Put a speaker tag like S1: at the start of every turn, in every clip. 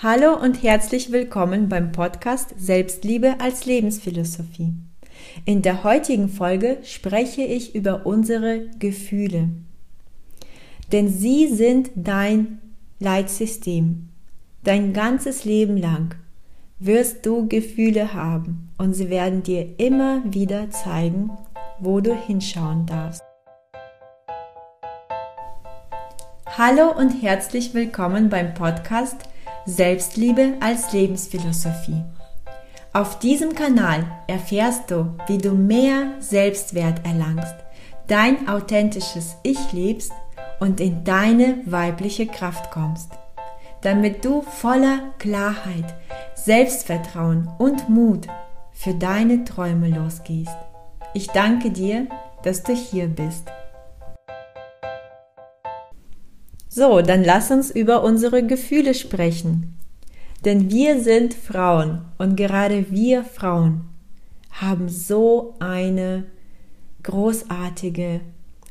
S1: Hallo und herzlich willkommen beim Podcast Selbstliebe als Lebensphilosophie. In der heutigen Folge spreche ich über unsere Gefühle. Denn sie sind dein Leitsystem. Dein ganzes Leben lang wirst du Gefühle haben und sie werden dir immer wieder zeigen, wo du hinschauen darfst. Hallo und herzlich willkommen beim Podcast Selbstliebe als Lebensphilosophie. Auf diesem Kanal erfährst du, wie du mehr Selbstwert erlangst, dein authentisches Ich lebst und in deine weibliche Kraft kommst, damit du voller Klarheit, Selbstvertrauen und Mut für deine Träume losgehst. Ich danke dir, dass du hier bist. So, dann lass uns über unsere Gefühle sprechen. Denn wir sind Frauen und gerade wir Frauen haben so eine großartige,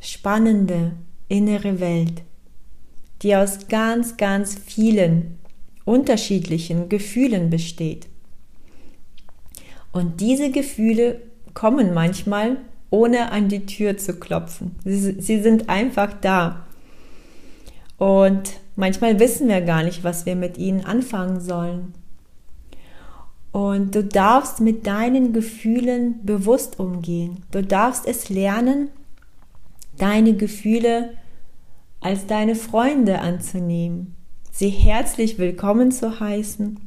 S1: spannende innere Welt, die aus ganz, ganz vielen unterschiedlichen Gefühlen besteht. Und diese Gefühle kommen manchmal, ohne an die Tür zu klopfen. Sie, sie sind einfach da. Und manchmal wissen wir gar nicht, was wir mit ihnen anfangen sollen. Und du darfst mit deinen Gefühlen bewusst umgehen. Du darfst es lernen, deine Gefühle als deine Freunde anzunehmen, sie herzlich willkommen zu heißen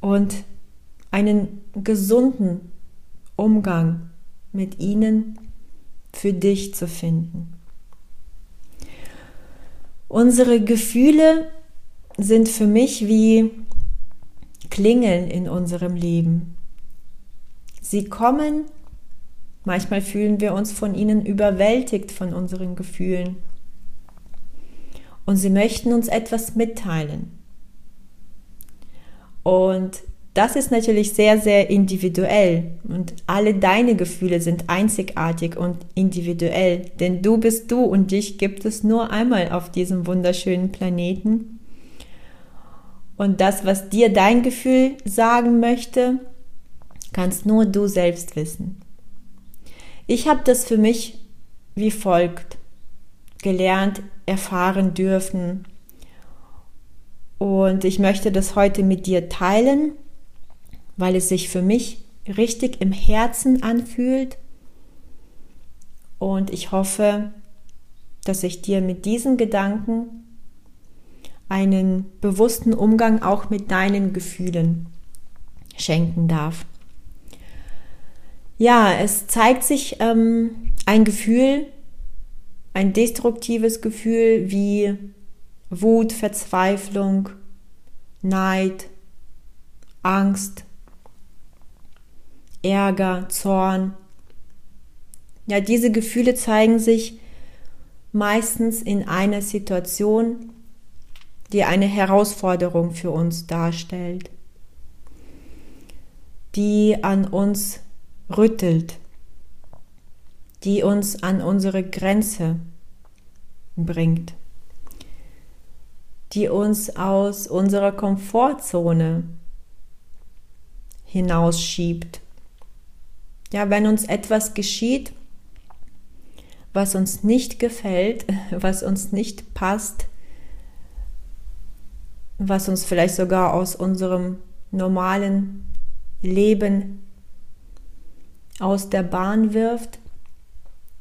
S1: und einen gesunden Umgang mit ihnen für dich zu finden. Unsere Gefühle sind für mich wie Klingeln in unserem Leben. Sie kommen, manchmal fühlen wir uns von ihnen überwältigt von unseren Gefühlen. Und sie möchten uns etwas mitteilen. Und das ist natürlich sehr, sehr individuell und alle deine Gefühle sind einzigartig und individuell, denn du bist du und dich gibt es nur einmal auf diesem wunderschönen Planeten. Und das, was dir dein Gefühl sagen möchte, kannst nur du selbst wissen. Ich habe das für mich wie folgt gelernt, erfahren dürfen. Und ich möchte das heute mit dir teilen weil es sich für mich richtig im Herzen anfühlt. Und ich hoffe, dass ich dir mit diesen Gedanken einen bewussten Umgang auch mit deinen Gefühlen schenken darf. Ja, es zeigt sich ähm, ein Gefühl, ein destruktives Gefühl wie Wut, Verzweiflung, Neid, Angst, Ärger, Zorn. Ja, diese Gefühle zeigen sich meistens in einer Situation, die eine Herausforderung für uns darstellt, die an uns rüttelt, die uns an unsere Grenze bringt, die uns aus unserer Komfortzone hinausschiebt. Ja, wenn uns etwas geschieht, was uns nicht gefällt, was uns nicht passt, was uns vielleicht sogar aus unserem normalen Leben aus der Bahn wirft,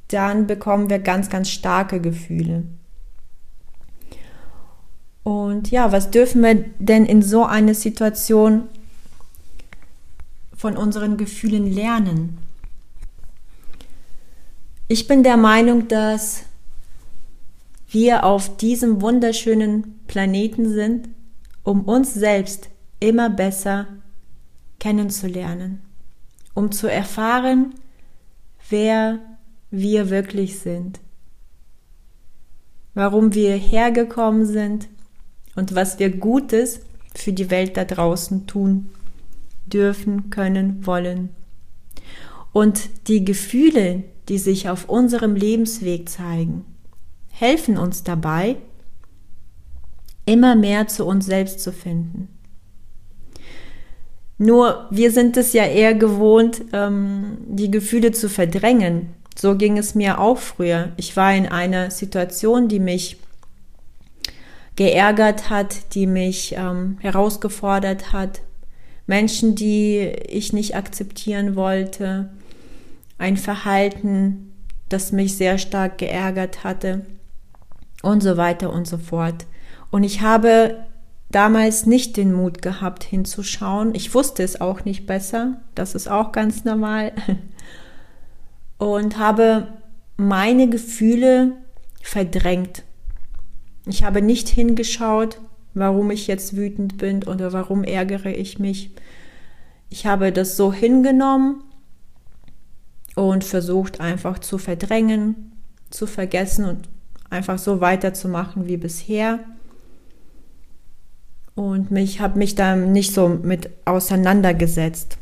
S1: dann bekommen wir ganz, ganz starke Gefühle. Und ja, was dürfen wir denn in so einer Situation von unseren Gefühlen lernen? Ich bin der Meinung, dass wir auf diesem wunderschönen Planeten sind, um uns selbst immer besser kennenzulernen, um zu erfahren, wer wir wirklich sind, warum wir hergekommen sind und was wir Gutes für die Welt da draußen tun dürfen, können, wollen. Und die Gefühle, die sich auf unserem Lebensweg zeigen, helfen uns dabei, immer mehr zu uns selbst zu finden. Nur wir sind es ja eher gewohnt, ähm, die Gefühle zu verdrängen. So ging es mir auch früher. Ich war in einer Situation, die mich geärgert hat, die mich ähm, herausgefordert hat. Menschen, die ich nicht akzeptieren wollte. Ein Verhalten, das mich sehr stark geärgert hatte. Und so weiter und so fort. Und ich habe damals nicht den Mut gehabt hinzuschauen. Ich wusste es auch nicht besser. Das ist auch ganz normal. Und habe meine Gefühle verdrängt. Ich habe nicht hingeschaut, warum ich jetzt wütend bin oder warum ärgere ich mich. Ich habe das so hingenommen und versucht einfach zu verdrängen, zu vergessen und einfach so weiterzumachen wie bisher und mich habe mich da nicht so mit auseinandergesetzt.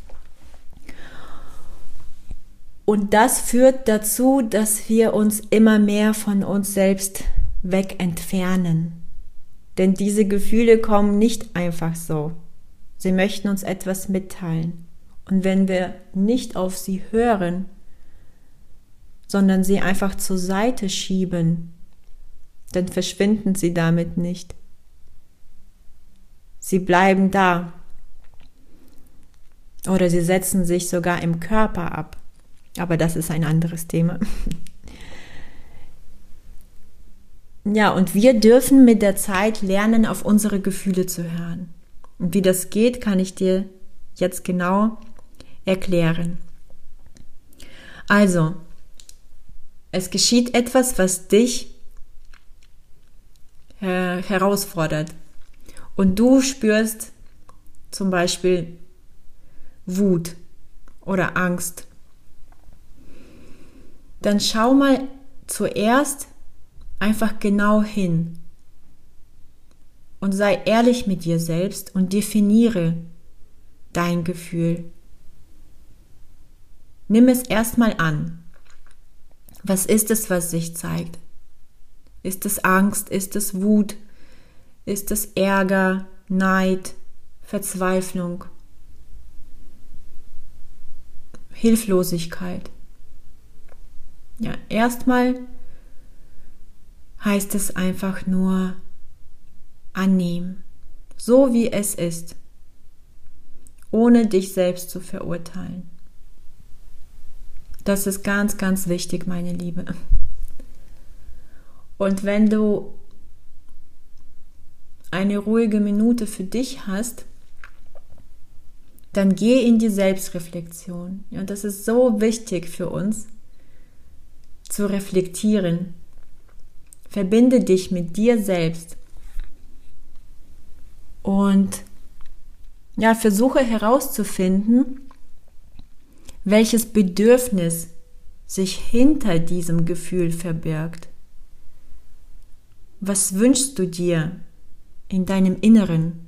S1: Und das führt dazu, dass wir uns immer mehr von uns selbst weg entfernen. Denn diese Gefühle kommen nicht einfach so. Sie möchten uns etwas mitteilen. Und wenn wir nicht auf sie hören, sondern sie einfach zur Seite schieben, dann verschwinden sie damit nicht. Sie bleiben da. Oder sie setzen sich sogar im Körper ab. Aber das ist ein anderes Thema. Ja, und wir dürfen mit der Zeit lernen, auf unsere Gefühle zu hören. Und wie das geht, kann ich dir jetzt genau erklären. Also, es geschieht etwas, was dich äh, herausfordert und du spürst zum Beispiel Wut oder Angst, dann schau mal zuerst einfach genau hin und sei ehrlich mit dir selbst und definiere dein Gefühl. Nimm es erstmal an. Was ist es, was sich zeigt? Ist es Angst? Ist es Wut? Ist es Ärger, Neid, Verzweiflung, Hilflosigkeit? Ja, erstmal heißt es einfach nur annehmen, so wie es ist, ohne dich selbst zu verurteilen. Das ist ganz, ganz wichtig, meine Liebe. Und wenn du eine ruhige Minute für dich hast, dann geh in die Selbstreflexion. Ja, das ist so wichtig für uns, zu reflektieren. Verbinde dich mit dir selbst. Und ja, versuche herauszufinden, welches Bedürfnis sich hinter diesem Gefühl verbirgt. Was wünschst du dir in deinem Inneren.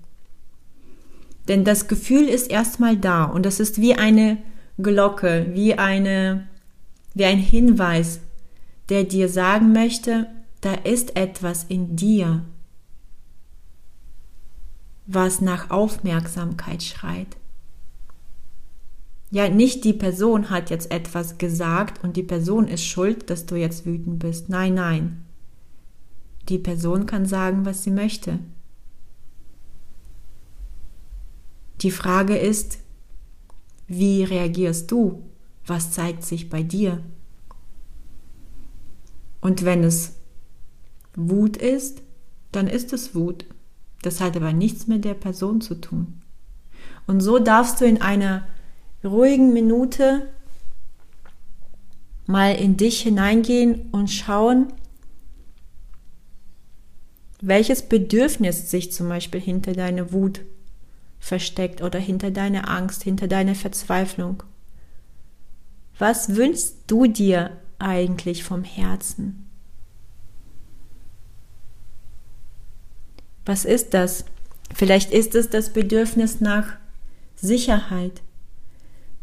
S1: Denn das Gefühl ist erstmal da und das ist wie eine Glocke, wie eine, wie ein Hinweis, der dir sagen möchte, da ist etwas in dir, was nach Aufmerksamkeit schreit. Ja, nicht die Person hat jetzt etwas gesagt und die Person ist schuld, dass du jetzt wütend bist. Nein, nein. Die Person kann sagen, was sie möchte. Die Frage ist, wie reagierst du? Was zeigt sich bei dir? Und wenn es Wut ist, dann ist es Wut. Das hat aber nichts mit der Person zu tun. Und so darfst du in einer ruhigen Minute mal in dich hineingehen und schauen, welches Bedürfnis sich zum Beispiel hinter deine Wut versteckt oder hinter deiner Angst, hinter deiner Verzweiflung? Was wünschst du dir eigentlich vom Herzen? Was ist das? Vielleicht ist es das Bedürfnis nach Sicherheit,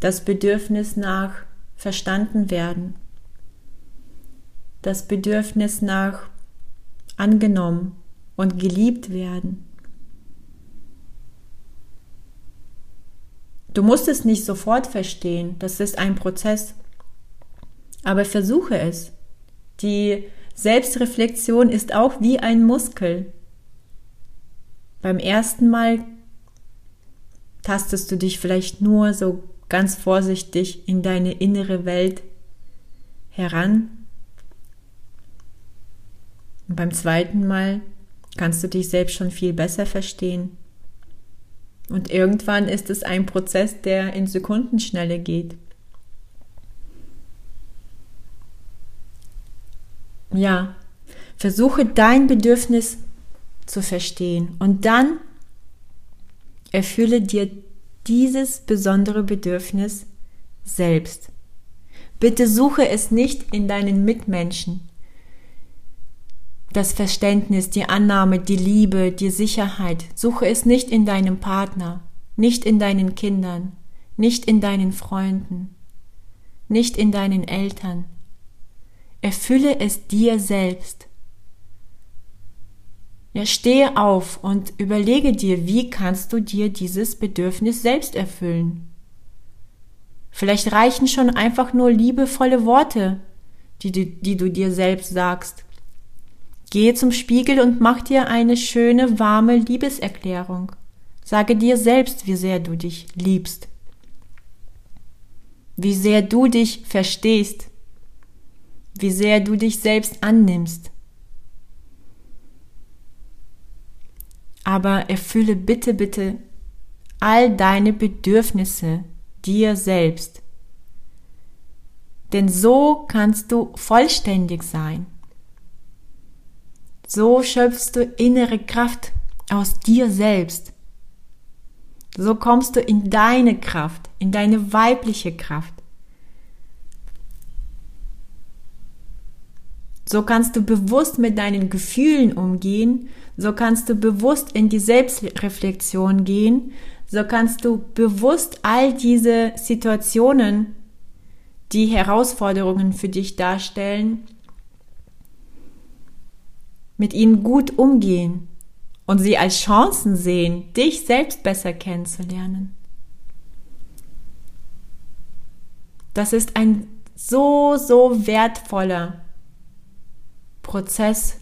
S1: das Bedürfnis nach verstanden werden, das Bedürfnis nach angenommen und geliebt werden. Du musst es nicht sofort verstehen, das ist ein Prozess. Aber versuche es. Die Selbstreflexion ist auch wie ein Muskel. Beim ersten Mal tastest du dich vielleicht nur so ganz vorsichtig in deine innere Welt heran. Und beim zweiten Mal kannst du dich selbst schon viel besser verstehen. Und irgendwann ist es ein Prozess, der in Sekundenschnelle geht. Ja, versuche dein Bedürfnis zu verstehen und dann erfülle dir dieses besondere Bedürfnis selbst. Bitte suche es nicht in deinen Mitmenschen. Das Verständnis, die Annahme, die Liebe, die Sicherheit, suche es nicht in deinem Partner, nicht in deinen Kindern, nicht in deinen Freunden, nicht in deinen Eltern. Erfülle es dir selbst. Ja, stehe auf und überlege dir, wie kannst du dir dieses Bedürfnis selbst erfüllen. Vielleicht reichen schon einfach nur liebevolle Worte, die du, die du dir selbst sagst. Gehe zum Spiegel und mach dir eine schöne, warme Liebeserklärung. Sage dir selbst, wie sehr du dich liebst. Wie sehr du dich verstehst. Wie sehr du dich selbst annimmst. Aber erfülle bitte, bitte all deine Bedürfnisse dir selbst. Denn so kannst du vollständig sein. So schöpfst du innere Kraft aus dir selbst. So kommst du in deine Kraft, in deine weibliche Kraft. So kannst du bewusst mit deinen Gefühlen umgehen so kannst du bewusst in die Selbstreflexion gehen. So kannst du bewusst all diese Situationen, die Herausforderungen für dich darstellen, mit ihnen gut umgehen und sie als Chancen sehen, dich selbst besser kennenzulernen. Das ist ein so, so wertvoller Prozess,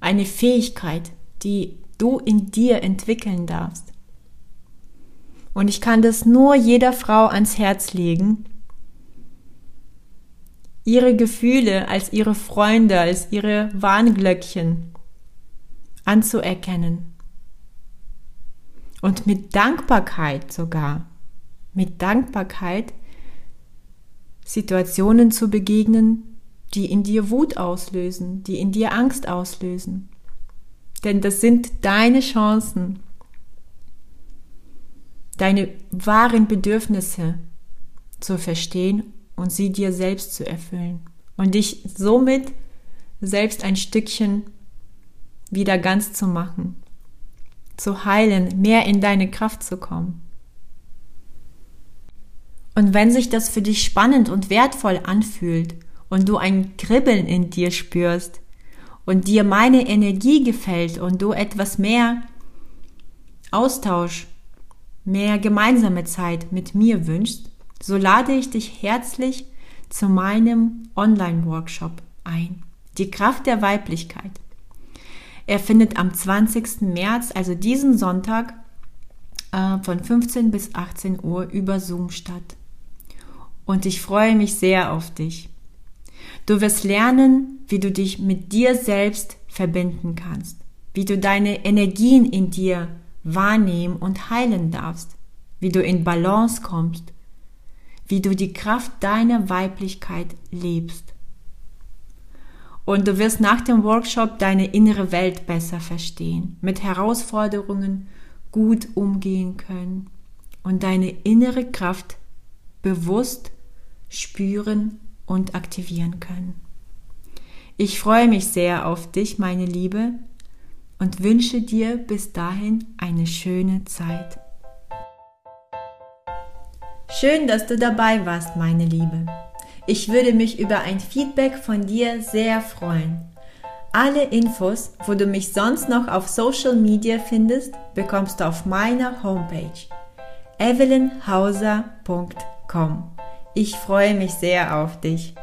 S1: eine Fähigkeit, die du in dir entwickeln darfst. Und ich kann das nur jeder Frau ans Herz legen, ihre Gefühle als ihre Freunde, als ihre Warnglöckchen anzuerkennen. Und mit Dankbarkeit sogar, mit Dankbarkeit Situationen zu begegnen, die in dir Wut auslösen, die in dir Angst auslösen. Denn das sind deine Chancen, deine wahren Bedürfnisse zu verstehen und sie dir selbst zu erfüllen und dich somit selbst ein Stückchen wieder ganz zu machen, zu heilen, mehr in deine Kraft zu kommen. Und wenn sich das für dich spannend und wertvoll anfühlt und du ein Kribbeln in dir spürst und dir meine Energie gefällt und du etwas mehr Austausch, mehr gemeinsame Zeit mit mir wünschst, so lade ich dich herzlich zu meinem Online-Workshop ein. Die Kraft der Weiblichkeit. Er findet am 20. März, also diesen Sonntag, äh, von 15 bis 18 Uhr über Zoom statt. Und ich freue mich sehr auf dich. Du wirst lernen, wie du dich mit dir selbst verbinden kannst, wie du deine Energien in dir wahrnehmen und heilen darfst, wie du in Balance kommst, wie du die Kraft deiner Weiblichkeit lebst. Und du wirst nach dem Workshop deine innere Welt besser verstehen, mit Herausforderungen gut umgehen können und deine innere Kraft bewusst spüren und aktivieren können. Ich freue mich sehr auf dich, meine Liebe, und wünsche dir bis dahin eine schöne Zeit. Schön, dass du dabei warst, meine Liebe. Ich würde mich über ein Feedback von dir sehr freuen. Alle Infos, wo du mich sonst noch auf Social Media findest, bekommst du auf meiner Homepage evelynhauser.com. Ich freue mich sehr auf dich.